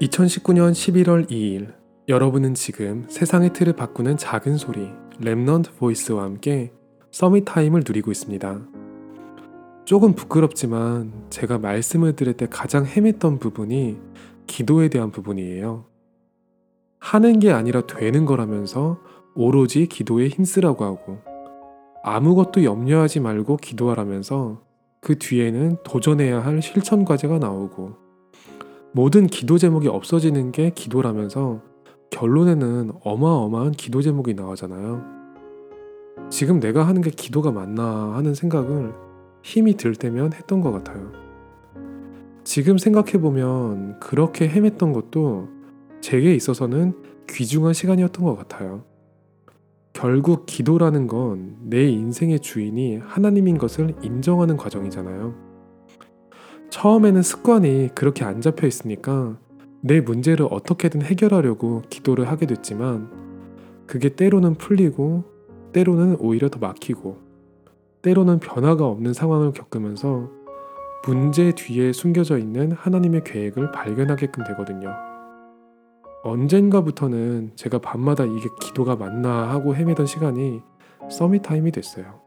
2019년 11월 2일 여러분은 지금 세상의 틀을 바꾸는 작은 소리 Remnant Voice와 함께 Summit Time을 누리고 있습니다. 조금 부끄럽지만 제가 말씀을 드릴 때 가장 헤맸던 부분이 기도에 대한 부분이에요. 하는 게 아니라 되는 거라면서 오로지 기도에 힘쓰라고 하고 아무것도 염려하지 말고 기도하라면서 그 뒤에는 도전해야 할 실천 과제가 나오고 모든 기도 제목이 없어지는 게 기도라면서 결론에는 어마어마한 기도 제목이 나오잖아요. 지금 내가 하는 게 기도가 맞나 하는 생각을 힘이 들 때면 했던 것 같아요. 지금 생각해보면 그렇게 헤맸던 것도 제게 있어서는 귀중한 시간이었던 것 같아요. 결국 기도라는 건 내 인생의 주인이 하나님인 것을 인정하는 과정이잖아요. 처음에는 습관이 그렇게 안 잡혀 있으니까 내 문제를 어떻게든 해결하려고 기도를 하게 됐지만 그게 때로는 풀리고 때로는 오히려 더 막히고 때로는 변화가 없는 상황을 겪으면서 문제 뒤에 숨겨져 있는 하나님의 계획을 발견하게끔 되거든요. 언젠가부터는 제가 밤마다 이게 기도가 맞나 하고 헤매던 시간이 서밋 타임이 됐어요.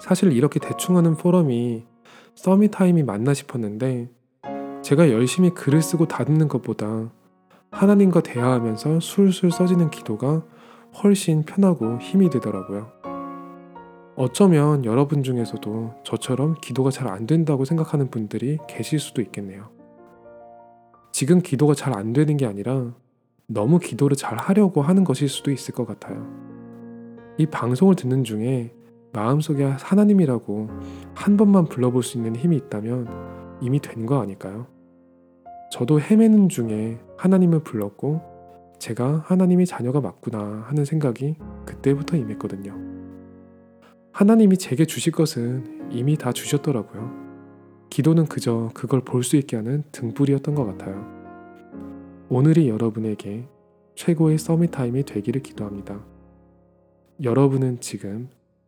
사실 이렇게 대충 하는 포럼이 서밋 타임이 맞나 싶었는데 제가 열심히 글을 쓰고 다듬는 것보다 하나님과 대화하면서 술술 써지는 기도가 훨씬 편하고 힘이 되더라고요. 어쩌면 여러분 중에서도 저처럼 기도가 잘 안 된다고 생각하는 분들이 계실 수도 있겠네요. 지금 기도가 잘 안 되는 게 아니라 너무 기도를 잘 하려고 하는 것일 수도 있을 것 같아요. 이 방송을 듣는 중에 마음속에 하나님이라고 한 번만 불러볼 수 있는 힘이 있다면 이미 된 거 아닐까요? 저도 헤매는 중에 하나님을 불렀고 제가 하나님의 자녀가 맞구나 하는 생각이 그때부터 임했거든요. 하나님이 제게 주실 것은 이미 다 주셨더라고요. 기도는 그저 그걸 볼 수 있게 하는 등불이었던 것 같아요. 오늘이 여러분에게 최고의 Summit Time이 되기를 기도합니다. 여러분은 지금